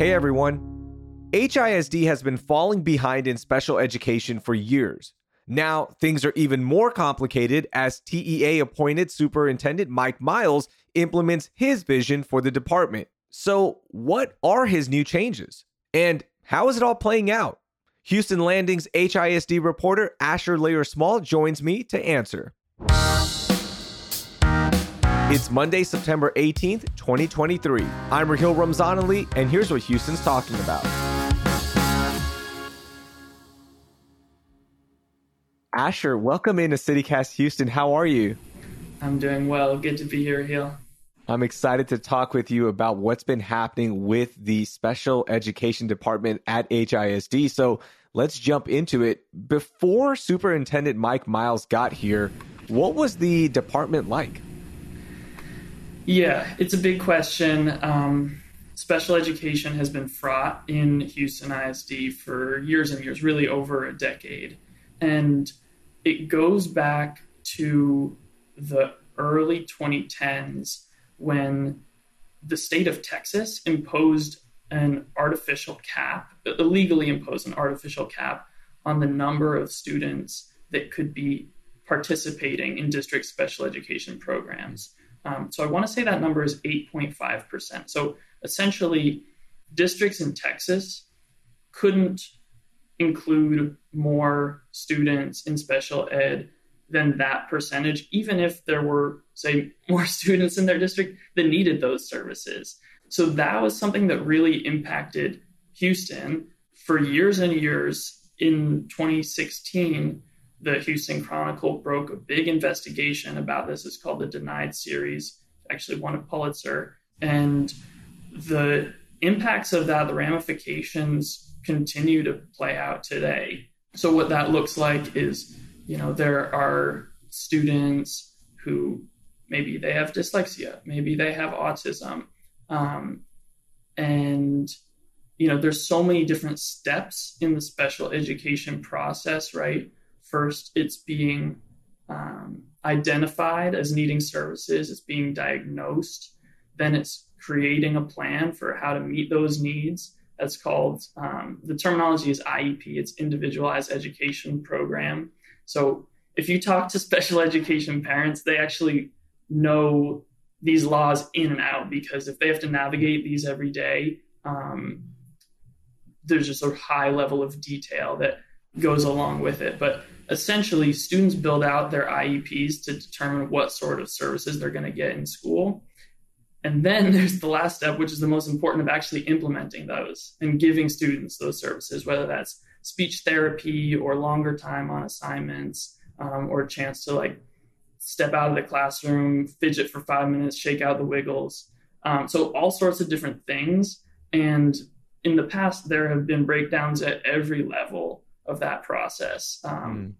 Hey everyone. HISD has been falling behind in special education for years. Now, things are even more complicated as TEA appointed Superintendent Mike Miles implements his vision for the department. So, what are his new changes? And how is it all playing out? Houston Landing's HISD reporter Asher Lehrer-Small joins me to answer. It's Monday, September 18th, 2023. I'm Raheel Ramzanali, and here's what Houston's talking about. Asher, welcome into CityCast Houston. How are you? I'm doing well. Good to be here, Raheel. I'm excited to talk with you about what's been happening with the special education department at HISD. So let's jump into it. Before Superintendent Mike Miles got here, what was the department like? Yeah, it's a big question. Um, special education has been fraught in Houston ISD for years and years, really over a decade. And it goes back to the early 2010s when the state of Texas imposed an artificial cap, illegally imposed an artificial cap on the number of students that could be participating in district special education programs. Um, so I want to say that number is 8.5%. So essentially, districts in Texas couldn't include more students in special ed than that percentage, even if there were, say, more students in their district that needed those services. So that was something that really impacted Houston for years and years. In 2016, the Houston Chronicle broke a big investigation about this. It's called the Denied Series, actually won a Pulitzer. And the impacts of that, the ramifications continue to play out today. So, what that looks like is, you know, there are students who maybe they have dyslexia, maybe they have autism. Um, and, you know, there's so many different steps in the special education process, right? First, it's being um, identified as needing services, it's being diagnosed, then it's creating a plan for how to meet those needs. That's called um, the terminology is IEP, it's Individualized Education Program. So if you talk to special education parents, they actually know these laws in and out because if they have to navigate these every day, um, there's just a high level of detail that goes along with it. But essentially, students build out their IEPs to determine what sort of services they're going to get in school. And then there's the last step, which is the most important of actually implementing those and giving students those services, whether that's speech therapy or longer time on assignments um, or a chance to like step out of the classroom, fidget for five minutes, shake out the wiggles. Um, so, all sorts of different things. And in the past, there have been breakdowns at every level of that process. Um, mm.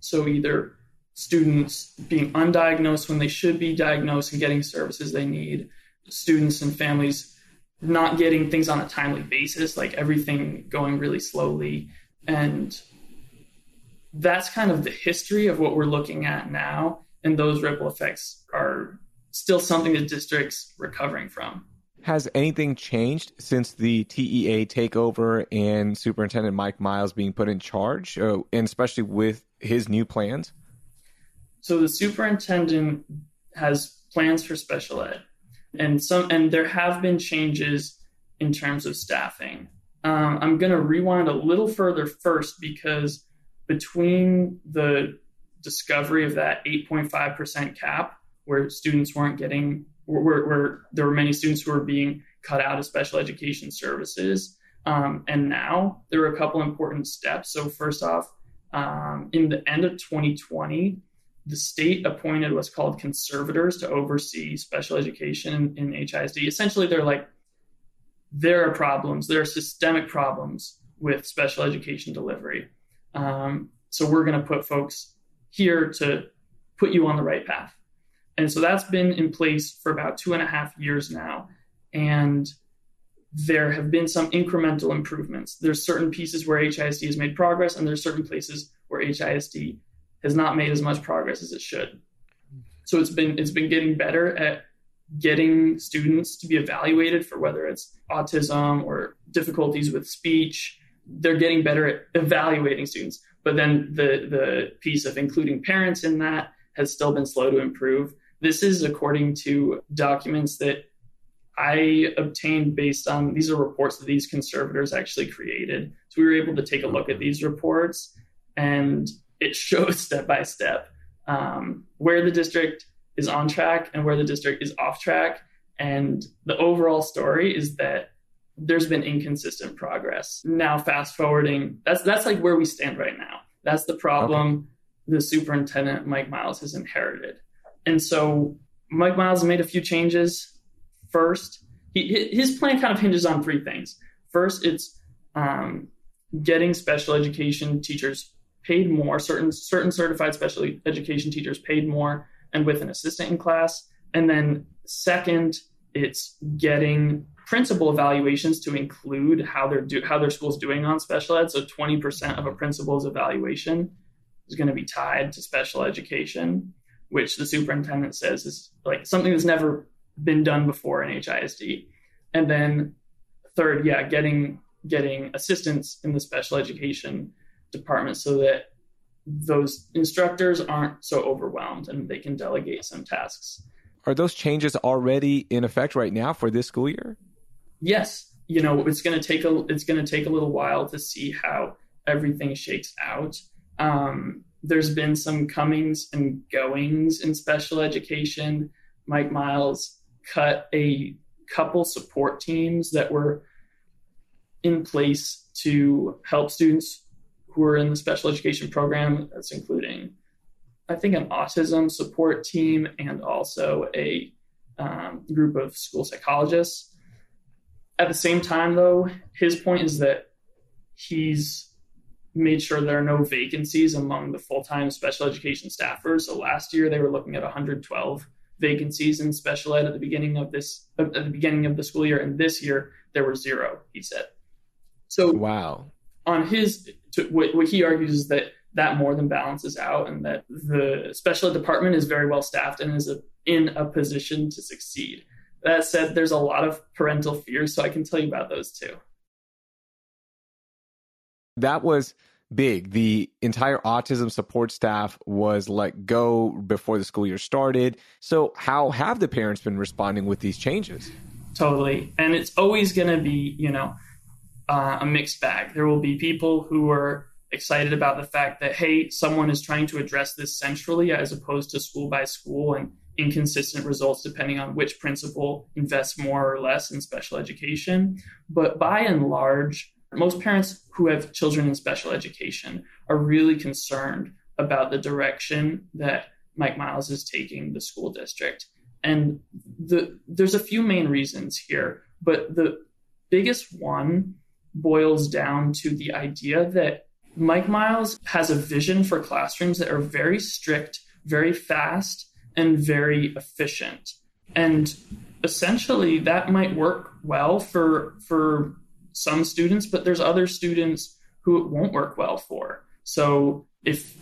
So either students being undiagnosed when they should be diagnosed and getting services they need, students and families not getting things on a timely basis, like everything going really slowly. And that's kind of the history of what we're looking at now. And those ripple effects are still something that districts recovering from. Has anything changed since the TEA takeover and Superintendent Mike Miles being put in charge, uh, and especially with his new plans? So the superintendent has plans for special ed, and some, and there have been changes in terms of staffing. Um, I'm going to rewind a little further first because between the discovery of that 8.5% cap, where students weren't getting where, where there were many students who were being cut out of special education services. Um, and now there were a couple important steps. So, first off, um, in the end of 2020, the state appointed what's called conservators to oversee special education in, in HISD. Essentially, they're like, there are problems, there are systemic problems with special education delivery. Um, so, we're going to put folks here to put you on the right path. And so that's been in place for about two and a half years now. And there have been some incremental improvements. There's certain pieces where HISD has made progress, and there's certain places where HISD has not made as much progress as it should. So it's been it's been getting better at getting students to be evaluated for whether it's autism or difficulties with speech. They're getting better at evaluating students. But then the, the piece of including parents in that has still been slow to improve. This is according to documents that I obtained based on these are reports that these conservators actually created. So we were able to take a look at these reports, and it shows step by step um, where the district is on track and where the district is off track. And the overall story is that there's been inconsistent progress. Now, fast forwarding, that's that's like where we stand right now. That's the problem okay. the superintendent Mike Miles has inherited. And so Mike Miles made a few changes First, he, his plan kind of hinges on three things. First, it's um, getting special education teachers paid more, certain certain certified special education teachers paid more, and with an assistant in class. And then second, it's getting principal evaluations to include how their do, how their school's doing on special ed. So 20% of a principal's evaluation is going to be tied to special education, which the superintendent says is like something that's never been done before in HISD. And then third, yeah, getting getting assistance in the special education department so that those instructors aren't so overwhelmed and they can delegate some tasks. Are those changes already in effect right now for this school year? Yes. You know, it's going to take a it's going to take a little while to see how everything shakes out. Um, there's been some comings and goings in special education. Mike Miles cut a couple support teams that were in place to help students who are in the special education program. That's including, I think, an autism support team and also a um, group of school psychologists. At the same time, though, his point is that he's made sure there are no vacancies among the full time special education staffers. So last year they were looking at 112 vacancies in special ed at the beginning of this at the beginning of the school year, and this year there were zero. He said. So wow. On his to, what, what he argues is that that more than balances out, and that the special ed department is very well staffed and is a, in a position to succeed. That said, there's a lot of parental fears, so I can tell you about those too. That was big. The entire autism support staff was let go before the school year started. So, how have the parents been responding with these changes? Totally. And it's always going to be, you know, uh, a mixed bag. There will be people who are excited about the fact that, hey, someone is trying to address this centrally as opposed to school by school and inconsistent results depending on which principal invests more or less in special education. But by and large, most parents who have children in special education are really concerned about the direction that Mike Miles is taking the school district. And the, there's a few main reasons here, but the biggest one boils down to the idea that Mike Miles has a vision for classrooms that are very strict, very fast, and very efficient. And essentially, that might work well for, for some students, but there's other students who it won't work well for. So if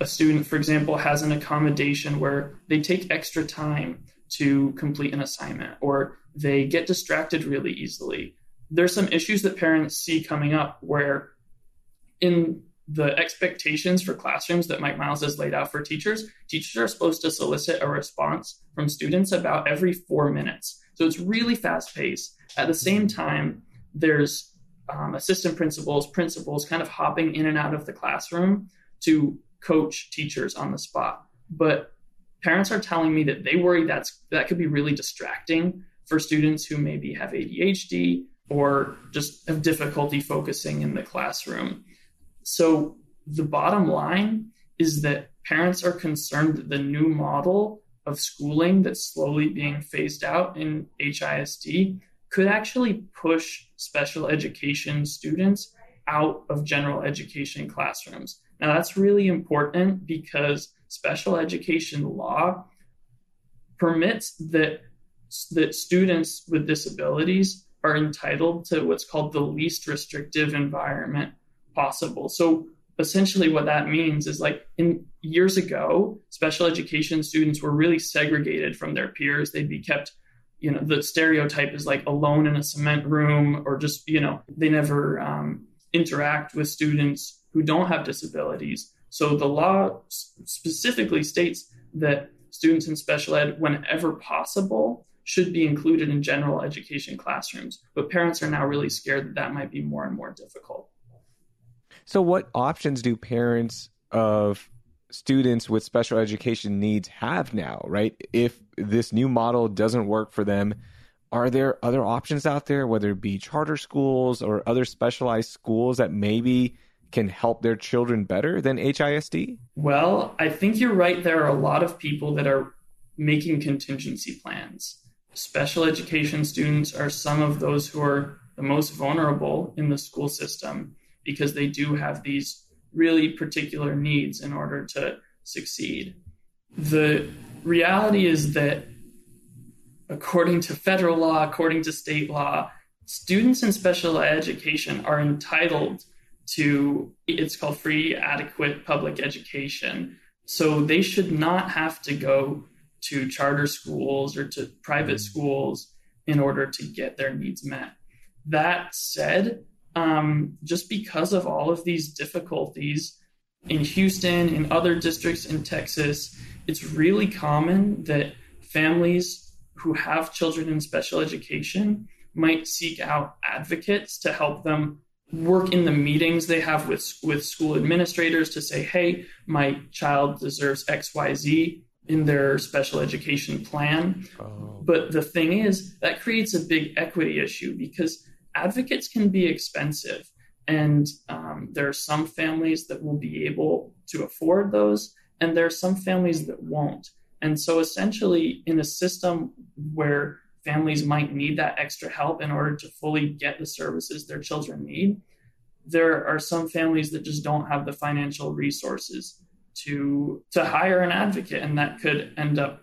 a student, for example, has an accommodation where they take extra time to complete an assignment or they get distracted really easily, there's some issues that parents see coming up where in the expectations for classrooms that Mike Miles has laid out for teachers, teachers are supposed to solicit a response from students about every four minutes. So it's really fast paced. At the same time, there's um, assistant principals, principals kind of hopping in and out of the classroom to coach teachers on the spot. But parents are telling me that they worry that's that could be really distracting for students who maybe have ADHD or just have difficulty focusing in the classroom. So the bottom line is that parents are concerned that the new model of schooling that's slowly being phased out in HISD could actually push special education students out of general education classrooms. Now, that's really important because special education law permits that, that students with disabilities are entitled to what's called the least restrictive environment possible. So, essentially, what that means is like in years ago, special education students were really segregated from their peers. They'd be kept you know the stereotype is like alone in a cement room or just you know they never um, interact with students who don't have disabilities. So the law specifically states that students in special ed whenever possible should be included in general education classrooms. But parents are now really scared that that might be more and more difficult. So what options do parents of students with special education needs have now, right? If this new model doesn't work for them, are there other options out there, whether it be charter schools or other specialized schools that maybe can help their children better than HISD? Well, I think you're right. There are a lot of people that are making contingency plans. Special education students are some of those who are the most vulnerable in the school system because they do have these really particular needs in order to succeed. The reality is that, according to federal law, according to state law, students in special education are entitled to it's called free adequate public education. So they should not have to go to charter schools or to private mm-hmm. schools in order to get their needs met. That said um, just because of all of these difficulties in Houston, in other districts in Texas, it's really common that families who have children in special education might seek out advocates to help them work in the meetings they have with with school administrators to say hey my child deserves xyz in their special education plan oh. but the thing is that creates a big equity issue because advocates can be expensive. And um, there are some families that will be able to afford those, and there are some families that won't. And so, essentially, in a system where families might need that extra help in order to fully get the services their children need, there are some families that just don't have the financial resources to to hire an advocate, and that could end up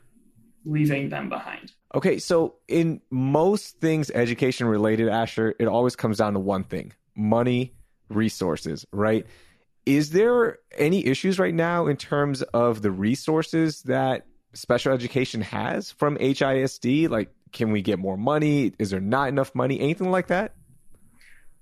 leaving them behind. Okay, so in most things education related, Asher, it always comes down to one thing money, resources, right? Is there any issues right now in terms of the resources that special education has from HISD? Like, can we get more money? Is there not enough money? Anything like that?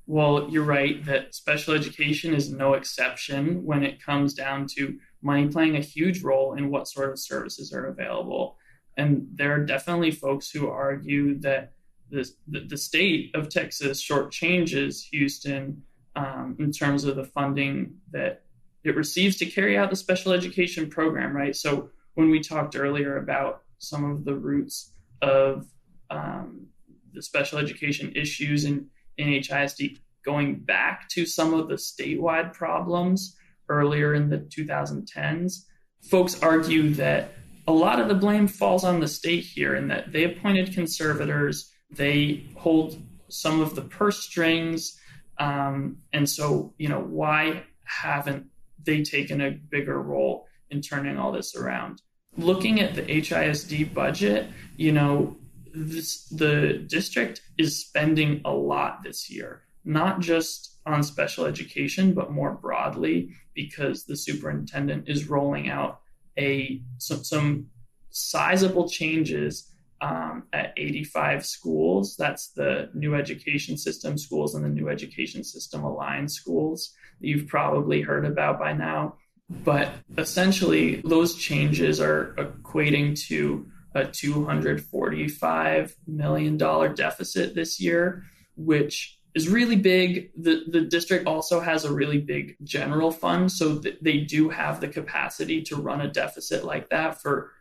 Well, you're right that special education is no exception when it comes down to money playing a huge role in what sort of services are available. And there are definitely folks who argue that the, the state of Texas shortchanges Houston um, in terms of the funding that it receives to carry out the special education program, right? So when we talked earlier about some of the roots of um, the special education issues in, in HISD going back to some of the statewide problems earlier in the 2010s, folks argue that a lot of the blame falls on the state here in that they appointed conservators, they hold some of the purse strings. Um, and so, you know, why haven't they taken a bigger role in turning all this around? Looking at the HISD budget, you know, this, the district is spending a lot this year, not just on special education, but more broadly because the superintendent is rolling out a some, some sizable changes um, at 85 schools. That's the new education system schools and the new education system aligned schools that you've probably heard about by now. But essentially, those changes are equating to a $245 million deficit this year, which is really big. The, the district also has a really big general fund, so th- they do have the capacity to run a deficit like that for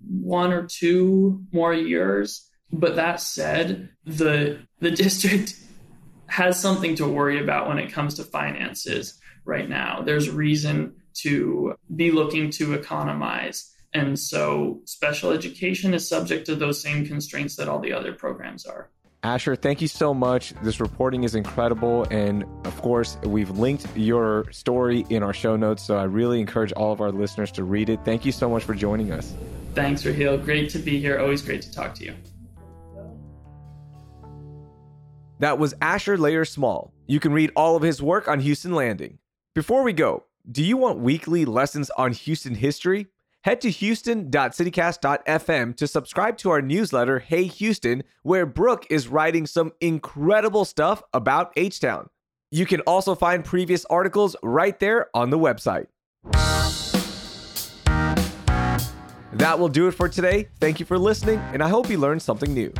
one or two more years. But that said, the the district has something to worry about when it comes to finances right now. There's reason to be looking to economize. And so special education is subject to those same constraints that all the other programs are. Asher, thank you so much. This reporting is incredible. And of course, we've linked your story in our show notes. So I really encourage all of our listeners to read it. Thank you so much for joining us. Thanks, Raheel. Great to be here. Always great to talk to you. That was Asher Lehrer-Small. You can read all of his work on Houston Landing. Before we go, do you want weekly lessons on Houston history? Head to houston.citycast.fm to subscribe to our newsletter, Hey Houston, where Brooke is writing some incredible stuff about H Town. You can also find previous articles right there on the website. That will do it for today. Thank you for listening, and I hope you learned something new.